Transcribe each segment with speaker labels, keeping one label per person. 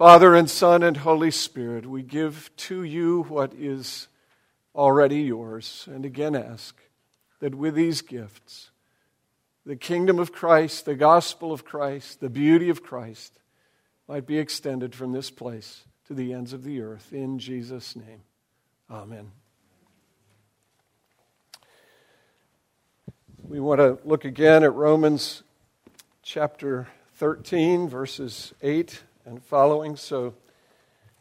Speaker 1: Father and Son and Holy Spirit, we give to you what is already yours, and again ask that with these gifts, the kingdom of Christ, the gospel of Christ, the beauty of Christ might be extended from this place to the ends of the earth. In Jesus' name, amen. We want to look again at Romans chapter 13, verses 8 and following. So,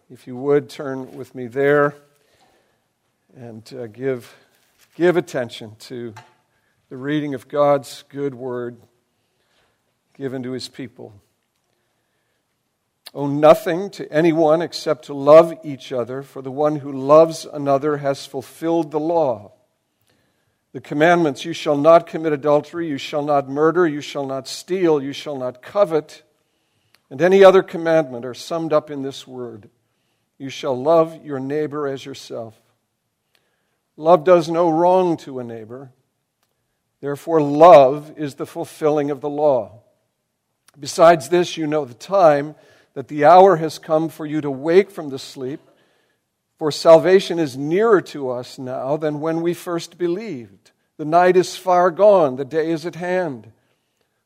Speaker 1: if you would turn with me there and uh, give, give attention to the reading of God's good word given to his people. Owe nothing to anyone except to love each other, for the one who loves another has fulfilled the law. The commandments you shall not commit adultery, you shall not murder, you shall not steal, you shall not covet and any other commandment are summed up in this word You shall love your neighbor as yourself. Love does no wrong to a neighbor. Therefore, love is the fulfilling of the law. Besides this, you know the time that the hour has come for you to wake from the sleep, for salvation is nearer to us now than when we first believed. The night is far gone, the day is at hand.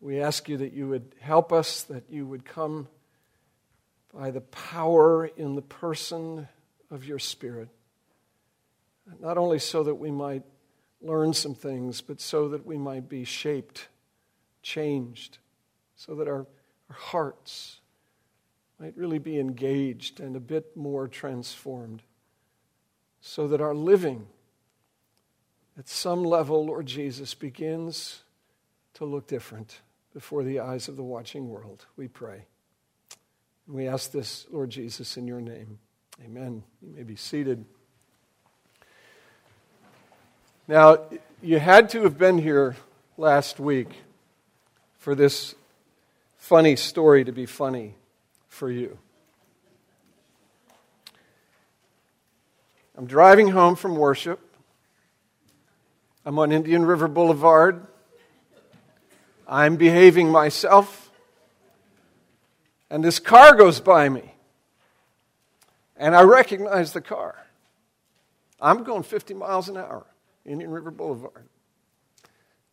Speaker 1: we ask you that you would help us, that you would come by the power in the person of your Spirit. Not only so that we might learn some things, but so that we might be shaped, changed, so that our, our hearts might really be engaged and a bit more transformed, so that our living at some level, Lord Jesus, begins to look different before the eyes of the watching world. We pray. And we ask this, Lord Jesus, in your name. Amen. You may be seated. Now, you had to have been here last week for this funny story to be funny for you. I'm driving home from worship. I'm on Indian River Boulevard. I'm behaving myself, and this car goes by me. And I recognize the car. I'm going 50 miles an hour, Indian River Boulevard.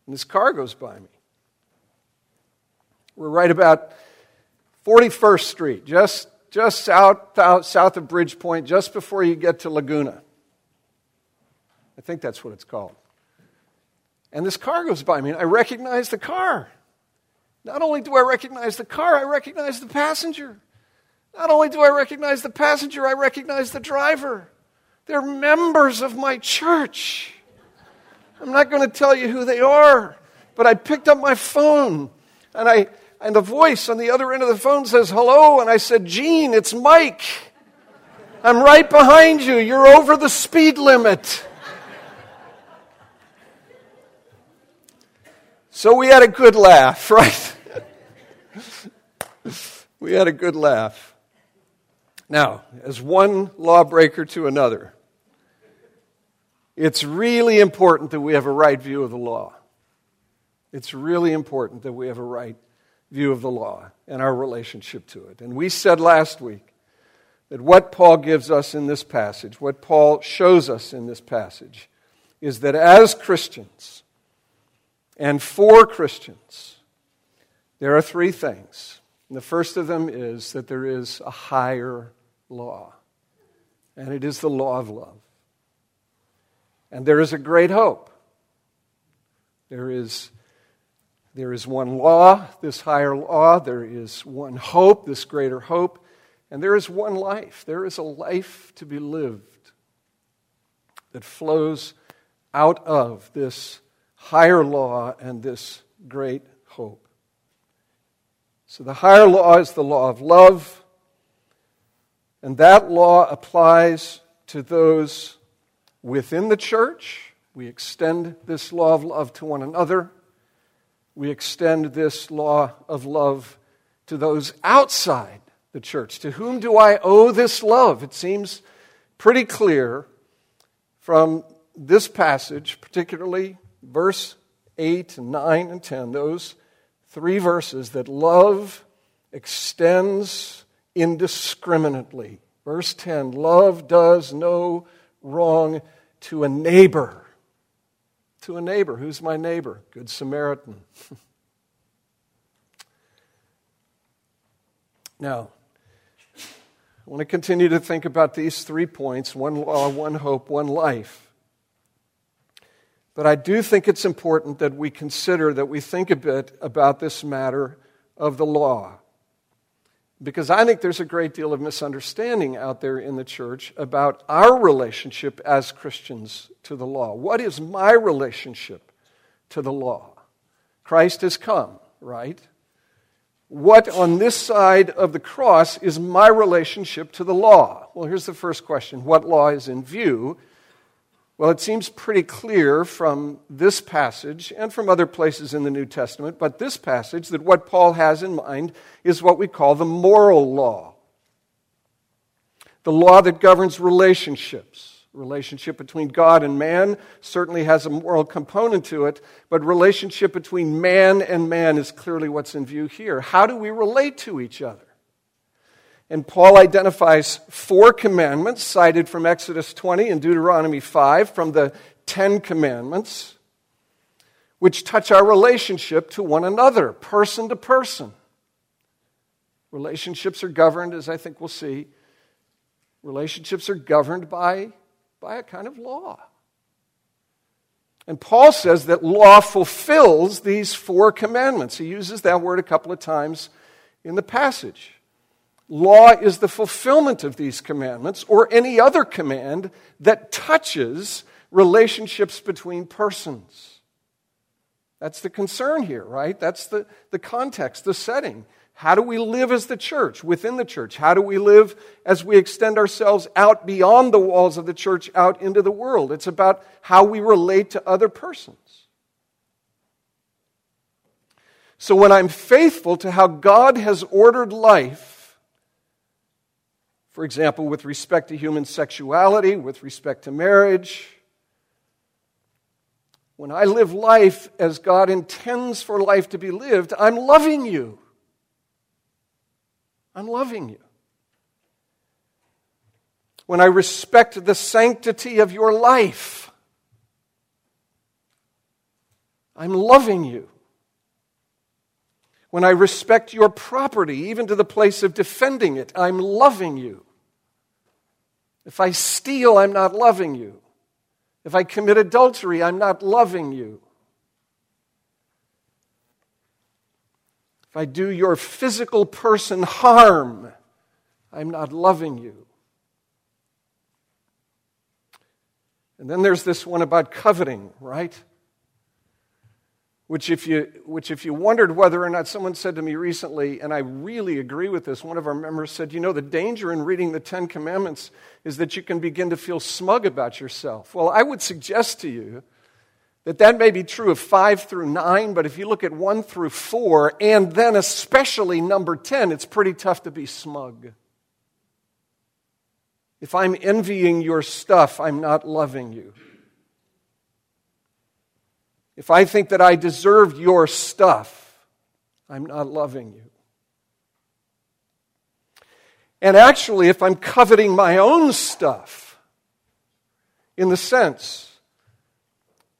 Speaker 1: And this car goes by me. We're right about 41st Street, just, just south, south of Bridgepoint, just before you get to Laguna. I think that's what it's called. And this car goes by me, and I recognize the car. Not only do I recognize the car, I recognize the passenger. Not only do I recognize the passenger, I recognize the driver. They're members of my church. I'm not going to tell you who they are, but I picked up my phone and I and the voice on the other end of the phone says hello and I said, "Gene, it's Mike. I'm right behind you. You're over the speed limit." So we had a good laugh, right? we had a good laugh. Now, as one lawbreaker to another, it's really important that we have a right view of the law. It's really important that we have a right view of the law and our relationship to it. And we said last week that what Paul gives us in this passage, what Paul shows us in this passage, is that as Christians, and for Christians, there are three things. And the first of them is that there is a higher law, and it is the law of love. And there is a great hope. There is, there is one law, this higher law. There is one hope, this greater hope. And there is one life. There is a life to be lived that flows out of this higher law and this great hope. So the higher law is the law of love, And that law applies to those within the church. We extend this law of love to one another. We extend this law of love to those outside the church. To whom do I owe this love? It seems pretty clear from this passage, particularly verse 8 and 9 and 10, those three verses, that love extends indiscriminately. Verse 10 love does no wrong to a neighbor. To a neighbor. Who's my neighbor? Good Samaritan. now, I want to continue to think about these three points one law, one hope, one life. But I do think it's important that we consider, that we think a bit about this matter of the law. Because I think there's a great deal of misunderstanding out there in the church about our relationship as Christians to the law. What is my relationship to the law? Christ has come, right? What on this side of the cross is my relationship to the law? Well, here's the first question What law is in view? Well, it seems pretty clear from this passage and from other places in the New Testament, but this passage that what Paul has in mind is what we call the moral law. The law that governs relationships. Relationship between God and man certainly has a moral component to it, but relationship between man and man is clearly what's in view here. How do we relate to each other? And Paul identifies four commandments cited from Exodus 20 and Deuteronomy 5 from the Ten Commandments, which touch our relationship to one another, person to person. Relationships are governed, as I think we'll see, relationships are governed by, by a kind of law. And Paul says that law fulfills these four commandments. He uses that word a couple of times in the passage. Law is the fulfillment of these commandments or any other command that touches relationships between persons. That's the concern here, right? That's the, the context, the setting. How do we live as the church, within the church? How do we live as we extend ourselves out beyond the walls of the church, out into the world? It's about how we relate to other persons. So when I'm faithful to how God has ordered life, for example, with respect to human sexuality, with respect to marriage. When I live life as God intends for life to be lived, I'm loving you. I'm loving you. When I respect the sanctity of your life, I'm loving you. When I respect your property, even to the place of defending it, I'm loving you. If I steal, I'm not loving you. If I commit adultery, I'm not loving you. If I do your physical person harm, I'm not loving you. And then there's this one about coveting, right? Which if you which if you wondered whether or not someone said to me recently and i really agree with this one of our members said you know the danger in reading the 10 commandments is that you can begin to feel smug about yourself. Well i would suggest to you that that may be true of 5 through 9 but if you look at 1 through 4 and then especially number 10 it's pretty tough to be smug. If i'm envying your stuff i'm not loving you if I think that I deserve your stuff, I'm not loving you. And actually, if I'm coveting my own stuff, in the sense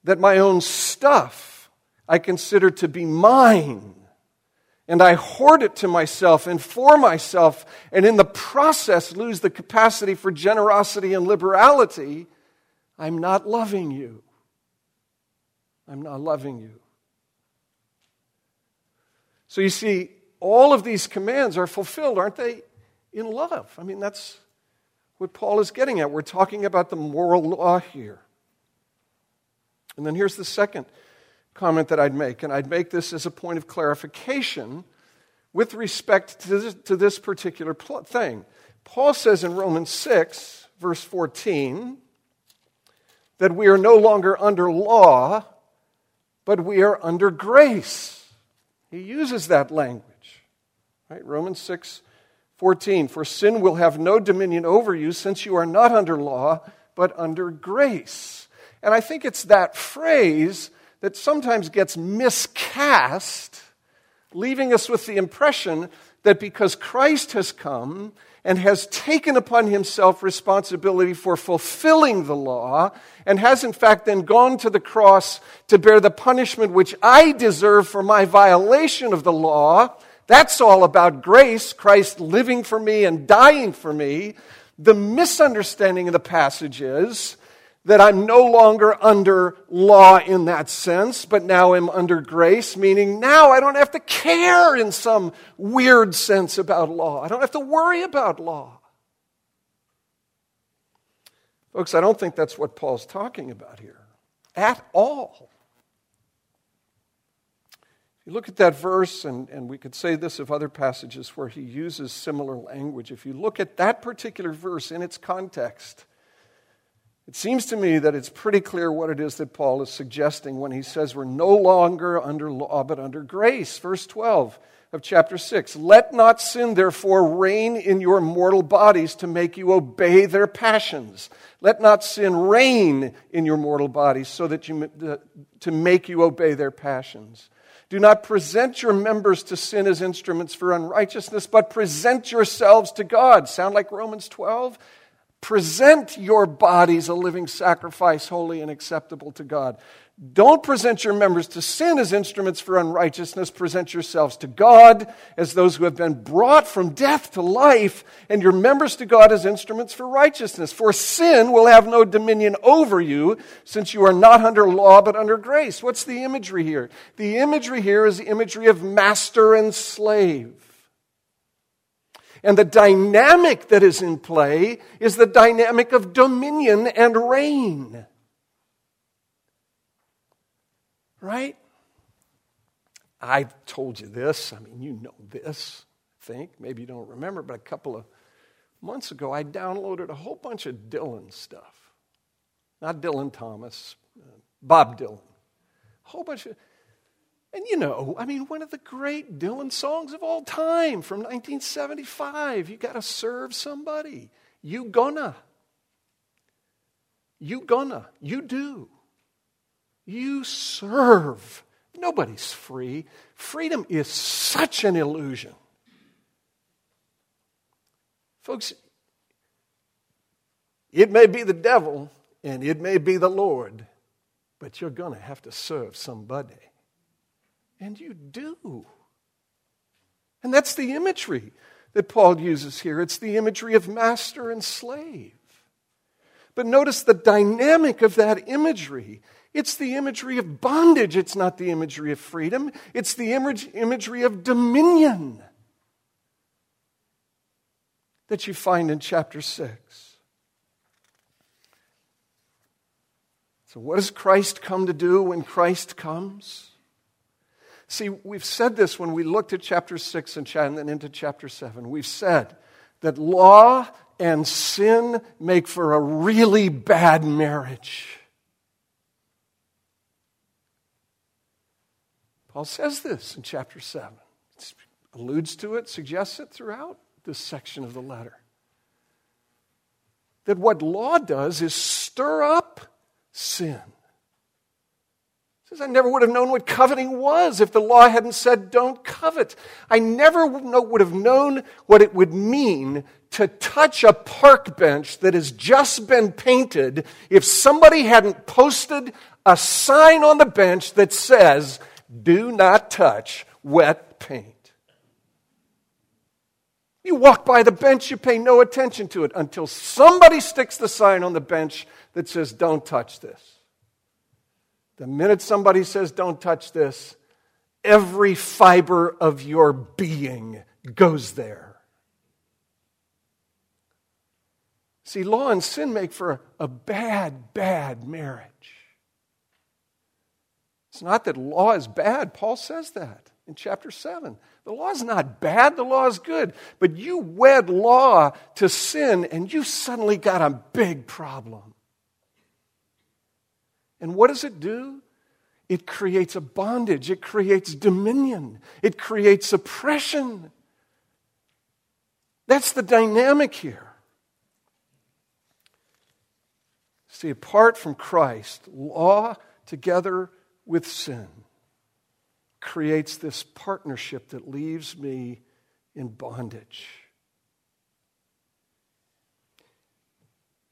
Speaker 1: that my own stuff I consider to be mine, and I hoard it to myself and for myself, and in the process lose the capacity for generosity and liberality, I'm not loving you. I'm not loving you. So you see, all of these commands are fulfilled, aren't they? In love. I mean, that's what Paul is getting at. We're talking about the moral law here. And then here's the second comment that I'd make, and I'd make this as a point of clarification with respect to this, to this particular thing. Paul says in Romans 6, verse 14, that we are no longer under law, but we are under grace. He uses that language. Right? Romans 6, 14. For sin will have no dominion over you, since you are not under law, but under grace. And I think it's that phrase that sometimes gets miscast, leaving us with the impression that because Christ has come and has taken upon himself responsibility for fulfilling the law, and has in fact then gone to the cross to bear the punishment which I deserve for my violation of the law, that's all about grace, Christ living for me and dying for me. The misunderstanding of the passage is that I'm no longer under law in that sense, but now I'm under grace, meaning now I don't have to care in some weird sense about law. I don't have to worry about law. Folks, I don't think that's what Paul's talking about here at all. If you look at that verse, and, and we could say this of other passages where he uses similar language. If you look at that particular verse in its context, it seems to me that it's pretty clear what it is that Paul is suggesting when he says we're no longer under law but under grace. Verse 12 of chapter 6 Let not sin, therefore, reign in your mortal bodies to make you obey their passions. Let not sin reign in your mortal bodies so that you, to make you obey their passions. Do not present your members to sin as instruments for unrighteousness, but present yourselves to God. Sound like Romans 12? Present your bodies a living sacrifice, holy and acceptable to God. Don't present your members to sin as instruments for unrighteousness. Present yourselves to God as those who have been brought from death to life, and your members to God as instruments for righteousness. For sin will have no dominion over you, since you are not under law but under grace. What's the imagery here? The imagery here is the imagery of master and slave. And the dynamic that is in play is the dynamic of dominion and reign. Right? I told you this. I mean, you know this, I think. Maybe you don't remember, but a couple of months ago, I downloaded a whole bunch of Dylan stuff. Not Dylan Thomas, uh, Bob Dylan. A whole bunch of. And you know, I mean, one of the great Dylan songs of all time from 1975. You got to serve somebody. You gonna. You gonna. You do. You serve. Nobody's free. Freedom is such an illusion. Folks, it may be the devil and it may be the Lord, but you're going to have to serve somebody. And you do. And that's the imagery that Paul uses here. It's the imagery of master and slave. But notice the dynamic of that imagery it's the imagery of bondage. It's not the imagery of freedom. It's the image, imagery of dominion that you find in chapter 6. So, what does Christ come to do when Christ comes? See, we've said this when we looked at chapter 6 and then into chapter 7. We've said that law and sin make for a really bad marriage. Paul says this in chapter 7. It alludes to it, suggests it throughout this section of the letter. That what law does is stir up sin. Says, I never would have known what coveting was if the law hadn't said, don't covet. I never would have known what it would mean to touch a park bench that has just been painted if somebody hadn't posted a sign on the bench that says, do not touch wet paint. You walk by the bench, you pay no attention to it until somebody sticks the sign on the bench that says, Don't touch this. The minute somebody says, Don't touch this, every fiber of your being goes there. See, law and sin make for a, bad, bad marriage. It's not that law is bad. Paul says that. in chapter 7. The law is not bad, the law is good. But you wed law to sin, and you suddenly got a big problem. And what does it do? It creates a bondage, it creates dominion, it creates oppression. That's the dynamic here. See, apart from Christ, law together with sin creates this partnership that leaves me in bondage.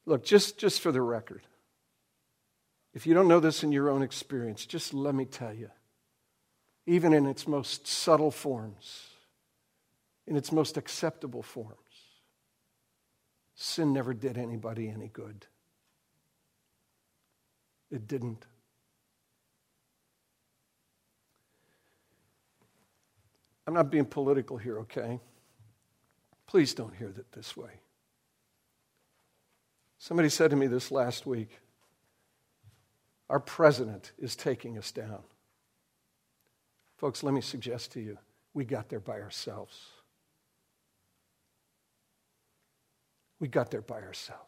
Speaker 1: Look, just, just for the record, if you don't know this in your own experience, just let me tell you, even in its most subtle forms, in its most acceptable forms, sin never did anybody any good. It didn't. I'm not being political here, okay? Please don't hear it this way. Somebody said to me this last week our president is taking us down. Folks, let me suggest to you we got there by ourselves. We got there by ourselves.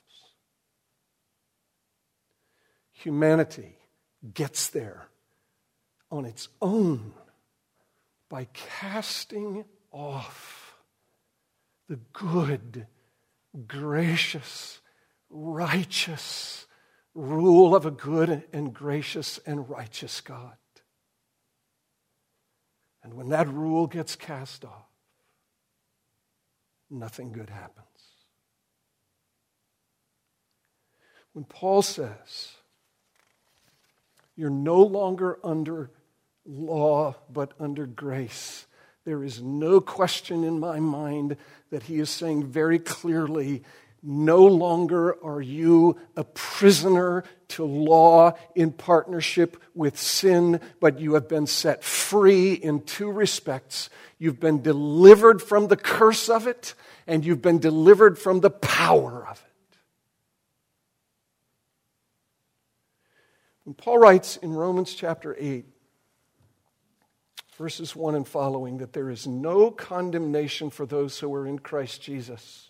Speaker 1: Humanity gets there on its own by casting off the good, gracious, righteous, rule of a good and gracious and righteous God. And when that rule gets cast off, nothing good happens. When Paul says, you're no longer under law, but under grace, there is no question in my mind that he is saying very clearly no longer are you a prisoner to law in partnership with sin, but you have been set free in two respects. You've been delivered from the curse of it, and you've been delivered from the power of it. When Paul writes in Romans chapter 8, verses 1 and following, that there is no condemnation for those who are in Christ Jesus.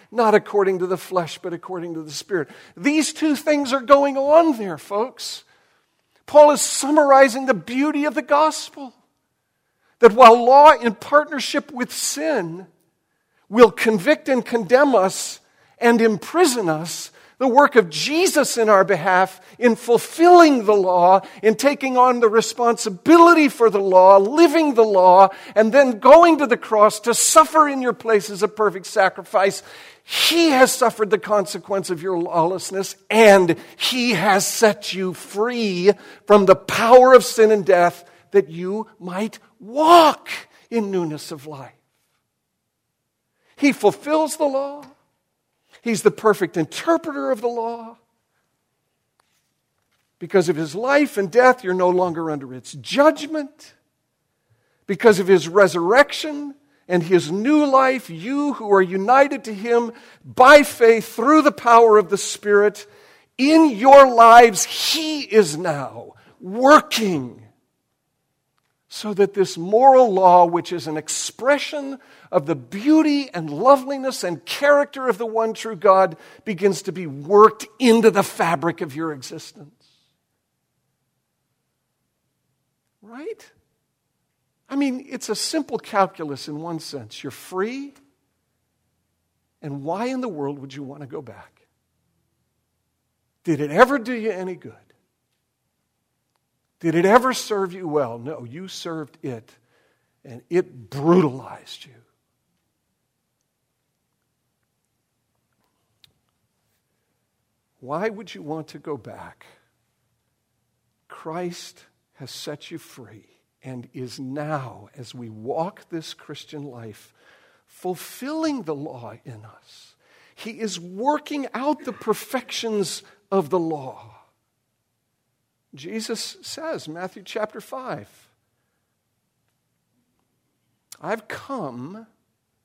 Speaker 1: not according to the flesh, but according to the Spirit. These two things are going on there, folks. Paul is summarizing the beauty of the gospel. That while law in partnership with sin will convict and condemn us and imprison us, the work of Jesus in our behalf in fulfilling the law, in taking on the responsibility for the law, living the law, and then going to the cross to suffer in your place as a perfect sacrifice. He has suffered the consequence of your lawlessness, and He has set you free from the power of sin and death that you might walk in newness of life. He fulfills the law. He's the perfect interpreter of the law. Because of his life and death, you're no longer under its judgment. Because of his resurrection and his new life, you who are united to him by faith through the power of the Spirit, in your lives, he is now working so that this moral law, which is an expression of the beauty and loveliness and character of the one true God, begins to be worked into the fabric of your existence. Right? I mean, it's a simple calculus in one sense. You're free, and why in the world would you want to go back? Did it ever do you any good? Did it ever serve you well? No, you served it, and it brutalized you. Why would you want to go back? Christ has set you free and is now, as we walk this Christian life, fulfilling the law in us. He is working out the perfections of the law. Jesus says, Matthew chapter 5, I've come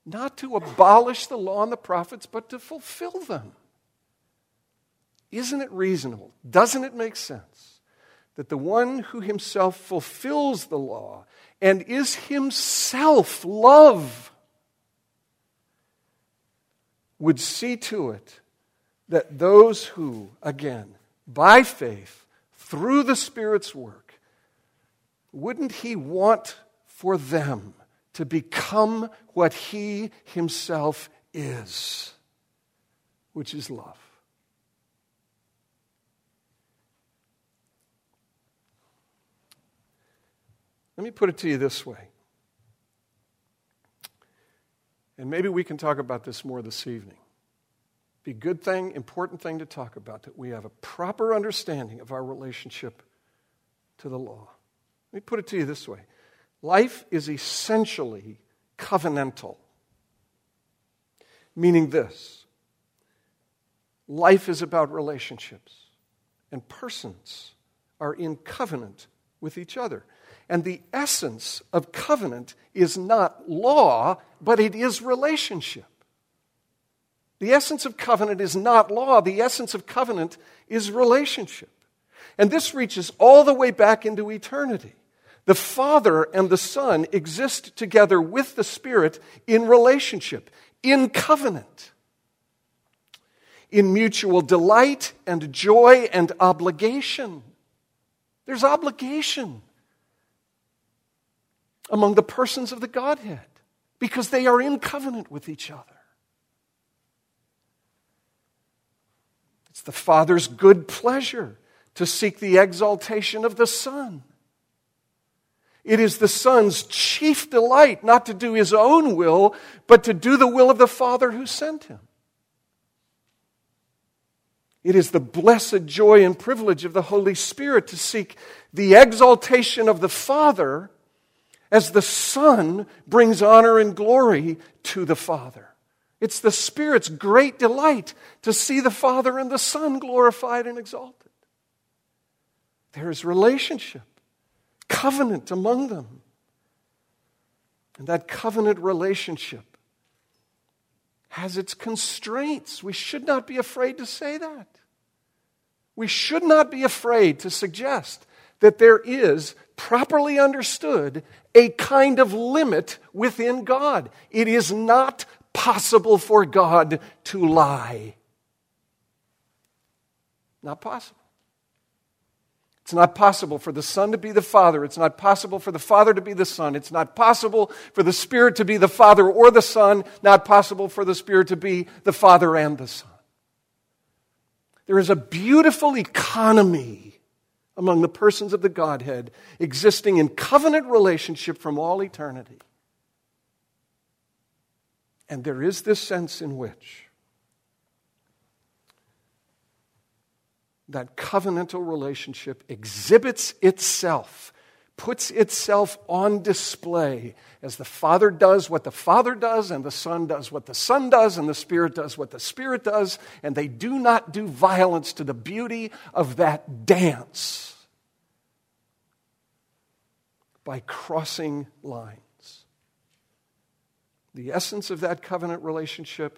Speaker 1: not to abolish the law and the prophets, but to fulfill them. Isn't it reasonable? Doesn't it make sense that the one who himself fulfills the law and is himself love would see to it that those who, again, by faith, through the Spirit's work, wouldn't he want for them to become what he himself is, which is love? Let me put it to you this way. And maybe we can talk about this more this evening. Be a good thing, important thing to talk about that we have a proper understanding of our relationship to the law. Let me put it to you this way life is essentially covenantal, meaning this life is about relationships, and persons are in covenant with each other. And the essence of covenant is not law, but it is relationship. The essence of covenant is not law, the essence of covenant is relationship. And this reaches all the way back into eternity. The Father and the Son exist together with the Spirit in relationship, in covenant, in mutual delight and joy and obligation. There's obligation among the persons of the Godhead because they are in covenant with each other. It's the Father's good pleasure to seek the exaltation of the Son. It is the Son's chief delight not to do his own will, but to do the will of the Father who sent him. It is the blessed joy and privilege of the Holy Spirit to seek the exaltation of the Father as the Son brings honor and glory to the Father. It's the Spirit's great delight to see the Father and the Son glorified and exalted. There is relationship, covenant among them. And that covenant relationship has its constraints. We should not be afraid to say that. We should not be afraid to suggest that there is, properly understood, a kind of limit within God. It is not possible for God to lie. Not possible. It's not possible for the Son to be the Father. It's not possible for the Father to be the Son. It's not possible for the Spirit to be the Father or the Son. Not possible for the Spirit to be the Father and the Son. There is a beautiful economy among the persons of the Godhead, existing in covenant relationship from all eternity. And there is this sense in which that covenantal relationship exhibits itself, puts itself on display as the Father does what the Father does, and the Son does what the Son does, and the Spirit does what the Spirit does, and they do not do violence to the beauty of that dance by crossing lines. The essence of that covenant relationship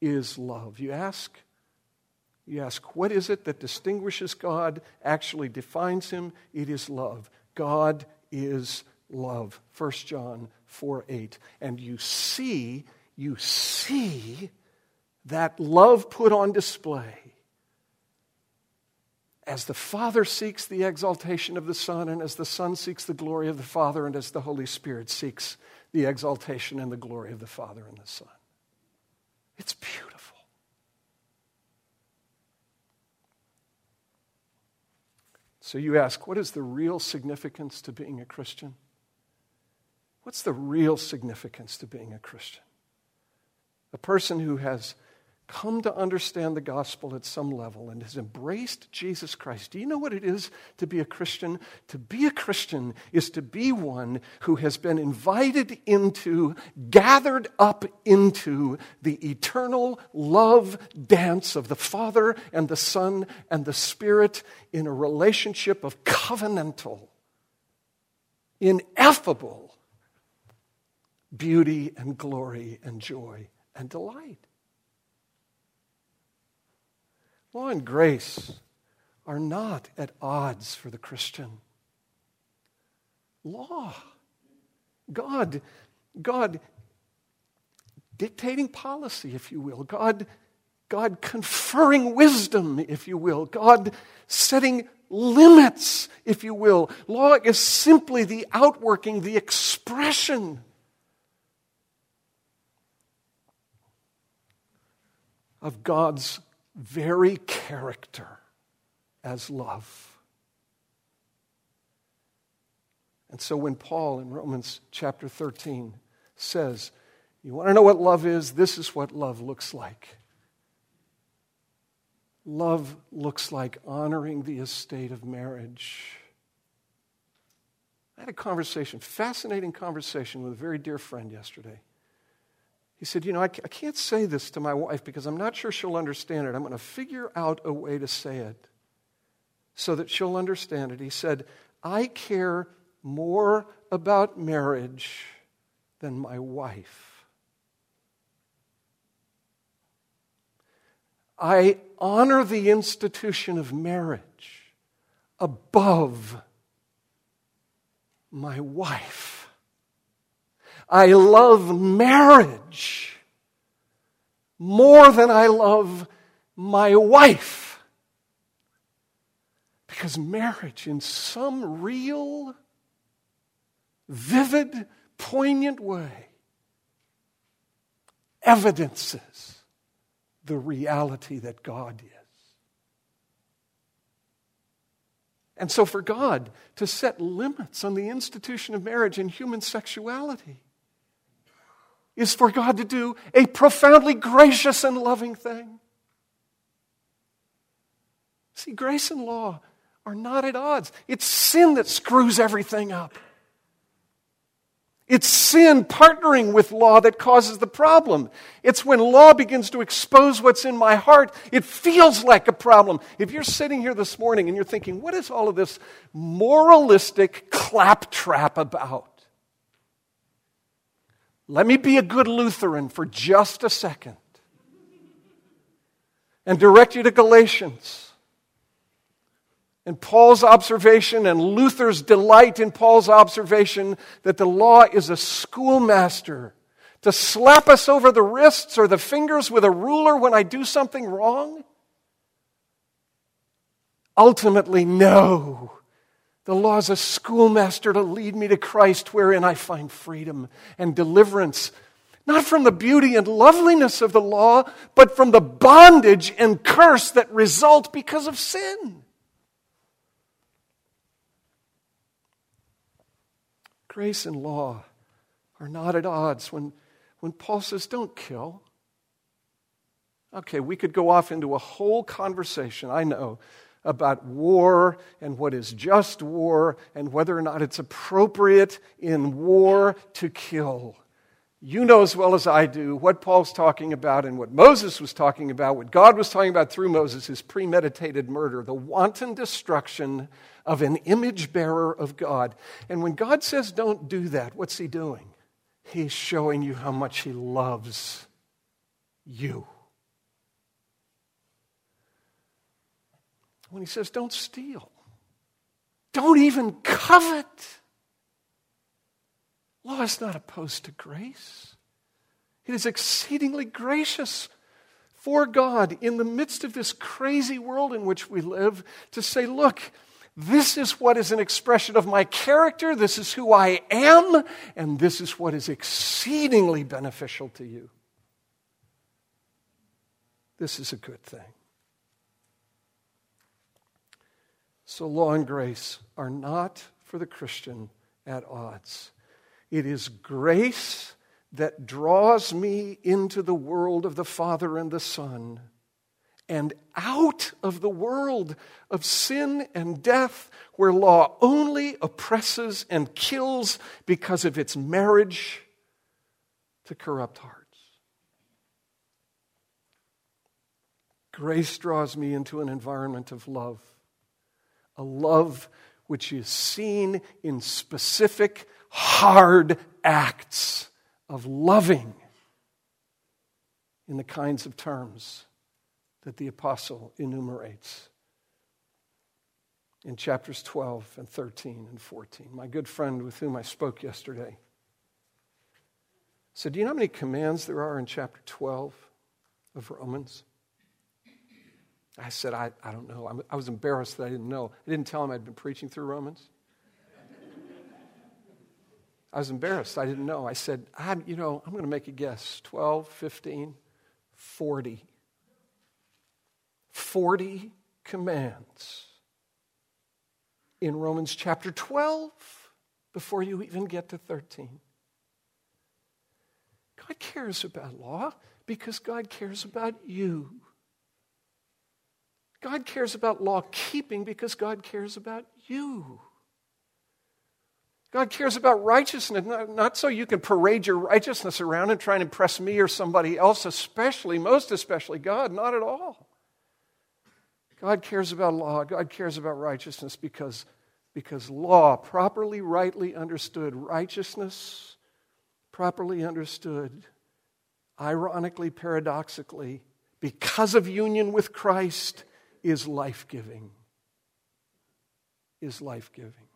Speaker 1: is love. You ask, you ask, what is it that distinguishes God, actually defines him? It is love. God is love. 1 John 4 8. And you see, you see that love put on display as the Father seeks the exaltation of the Son, and as the Son seeks the glory of the Father, and as the Holy Spirit seeks the exaltation and the glory of the Father and the Son. It's beautiful. So you ask, what is the real significance to being a Christian? What's the real significance to being a Christian? A person who has come to understand the gospel at some level and has embraced Jesus Christ, do you know what it is to be a Christian? To be a Christian is to be one who has been invited into, gathered up into the eternal love dance of the Father and the Son and the Spirit in a relationship of covenantal, ineffable beauty and glory and joy and delight. Law and grace are not at odds for the Christian. Law, God, God dictating policy, if you will, God, God conferring wisdom, if you will, God setting limits, if you will. Law is simply the outworking, the expression of God's very character as love. And so when Paul in Romans chapter 13 says, You want to know what love is? This is what love looks like. Love looks like honoring the estate of marriage. I had a conversation, fascinating conversation with a very dear friend yesterday. He said, You know, I can't say this to my wife because I'm not sure she'll understand it. I'm going to figure out a way to say it so that she'll understand it. He said, I care more about marriage than my wife. I honor the institution of marriage above my wife. I love marriage more than I love my wife. Because marriage, in some real, vivid, poignant way, evidences the reality that God is. And so, for God to set limits on the institution of marriage and human sexuality is for God to do a profoundly gracious and loving thing. See, grace and law are not at odds. It's sin that screws everything up. It's sin partnering with law that causes the problem. It's when law begins to expose what's in my heart, it feels like a problem. If you're sitting here this morning and you're thinking, what is all of this moralistic claptrap about? Let me be a good Lutheran for just a second and direct you to Galatians. And Paul's observation and Luther's delight in Paul's observation that the law is a schoolmaster to slap us over the wrists or the fingers with a ruler when I do something wrong? Ultimately, no. The law is a schoolmaster to lead me to Christ, wherein I find freedom and deliverance, not from the beauty and loveliness of the law, but from the bondage and curse that result because of sin. Grace and law are not at odds. When, when Paul says, don't kill, okay, we could go off into a whole conversation, I know, about war and what is just war and whether or not it's appropriate in war to kill. You know as well as I do what Paul's talking about and what Moses was talking about, what God was talking about through Moses is premeditated murder, the wanton destruction of an image bearer of God. And when God says don't do that, what's he doing? He's showing you how much he loves you. When he says, don't steal, don't even covet. Law is not opposed to grace, it is exceedingly gracious for God in the midst of this crazy world in which we live to say, look, this is what is an expression of my character, this is who I am, and this is what is exceedingly beneficial to you. This is a good thing. So, law and grace are not for the Christian at odds. It is grace that draws me into the world of the Father and the Son and out of the world of sin and death, where law only oppresses and kills because of its marriage to corrupt hearts. Grace draws me into an environment of love, a love which is seen in specific, hard acts of loving in the kinds of terms that the apostle enumerates in chapters 12 and 13 and 14. My good friend with whom I spoke yesterday said, Do you know how many commands there are in chapter 12 of Romans? I said, I, I don't know. I'm, i was embarrassed that I didn't know. I didn't tell him I'd been preaching through Romans. I was embarrassed. I didn't know. I said, I'm, you know, I'm going to make a guess 12, 15, 40. 40 commands in Romans chapter 12 before you even get to 13. God cares about law because God cares about you. God cares about law keeping because God cares about you. God cares about righteousness, not so you can parade your righteousness around and try and impress me or somebody else, especially, most especially God, not at all. God cares about law, God cares about righteousness because, because law, properly, rightly understood, righteousness, properly understood, ironically, paradoxically, because of union with Christ, is life giving. Is life giving.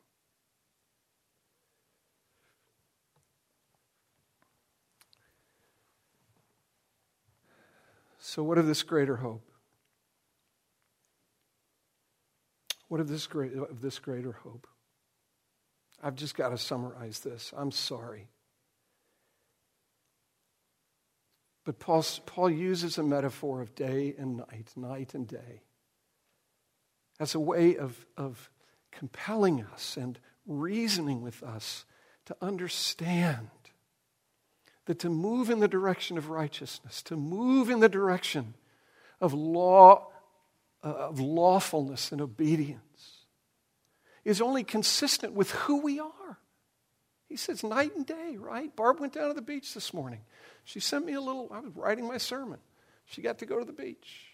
Speaker 1: So, what of this greater hope? What of this, great, of this greater hope? I've just got to summarize this. I'm sorry. But Paul, Paul uses a metaphor of day and night, night and day, as a way of, of compelling us and reasoning with us to understand that to move in the direction of righteousness, to move in the direction of law uh, of lawfulness and obedience is only consistent with who we are. He says night and day, right? Barb went down to the beach this morning. She sent me a little, I was writing my sermon. She got to go to the beach.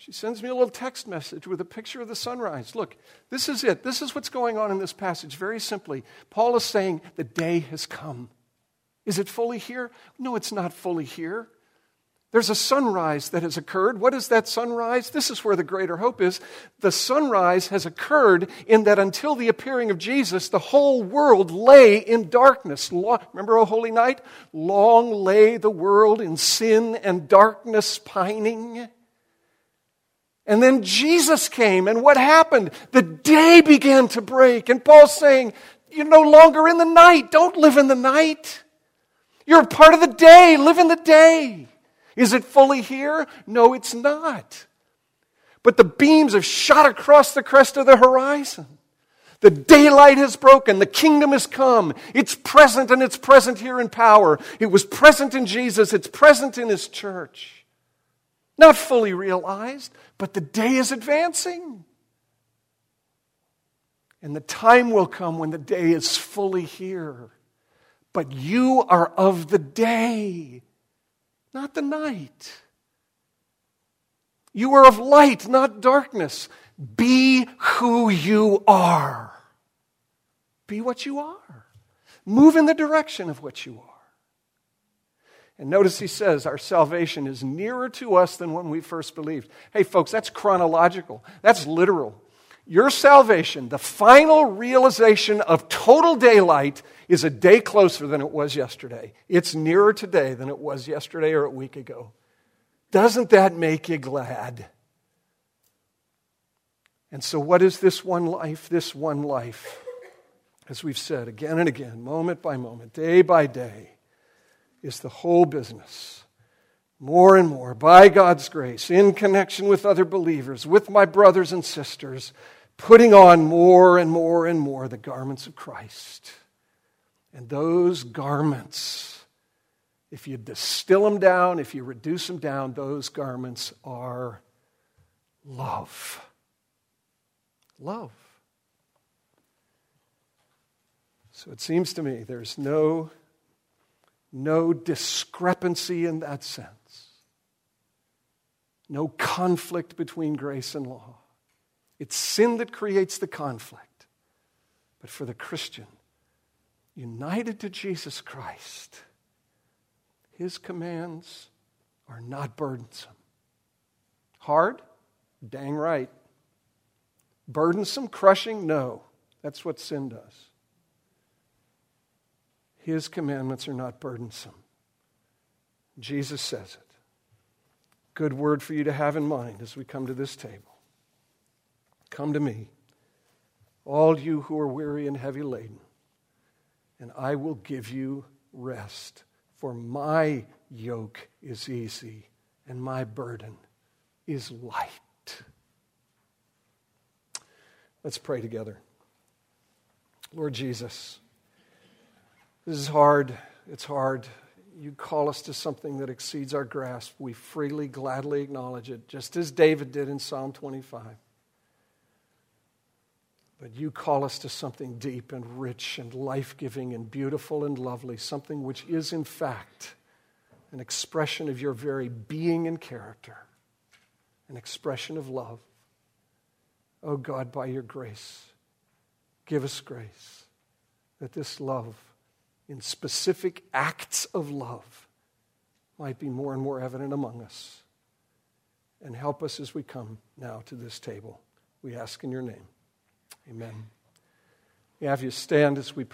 Speaker 1: She sends me a little text message with a picture of the sunrise. Look, this is it. This is what's going on in this passage very simply. Paul is saying the day has come. Is it fully here? No, it's not fully here. There's a sunrise that has occurred. What is that sunrise? This is where the greater hope is. The sunrise has occurred in that until the appearing of Jesus, the whole world lay in darkness. Remember, O holy night? Long lay the world in sin and darkness pining. And then Jesus came, and what happened? The day began to break. And Paul's saying, You're no longer in the night. Don't live in the night. You're a part of the day. Live in the day. Is it fully here? No, it's not. But the beams have shot across the crest of the horizon. The daylight has broken. The kingdom has come. It's present and it's present here in power. It was present in Jesus. It's present in his church. Not fully realized, but the day is advancing. And the time will come when the day is fully here. But you are of the day not the night. You are of light, not darkness. Be who you are. Be what you are. Move in the direction of what you are. And notice he says our salvation is nearer to us than when we first believed. Hey, folks, that's chronological, that's literal. Your salvation, the final realization of total daylight, is a day closer than it was yesterday. It's nearer today than it was yesterday or a week ago. Doesn't that make you glad? And so, what is this one life? This one life, as we've said again and again, moment by moment, day by day, is the whole business. More and more, by God's grace, in connection with other believers, with my brothers and sisters, putting on more and more and more the garments of Christ. And those garments if you distill them down, if you reduce them down, those garments are love. Love. So it seems to me there's no, no discrepancy in that sense, no conflict between grace and law. It's sin that creates the conflict. But for the Christian, united to Jesus Christ, his commands are not burdensome. Hard? Dang right. Burdensome, crushing? No. That's what sin does. His commandments are not burdensome. Jesus says it. Good word for you to have in mind as we come to this table. Come to me, all you who are weary and heavy laden, and I will give you rest. For my yoke is easy and my burden is light. Let's pray together. Lord Jesus, this is hard. It's hard. You call us to something that exceeds our grasp. We freely, gladly acknowledge it, just as David did in Psalm 25. But you call us to something deep and rich and life giving and beautiful and lovely, something which is, in fact, an expression of your very being and character, an expression of love. Oh God, by your grace, give us grace that this love in specific acts of love might be more and more evident among us. And help us as we come now to this table. We ask in your name. Amen. We have you stand as we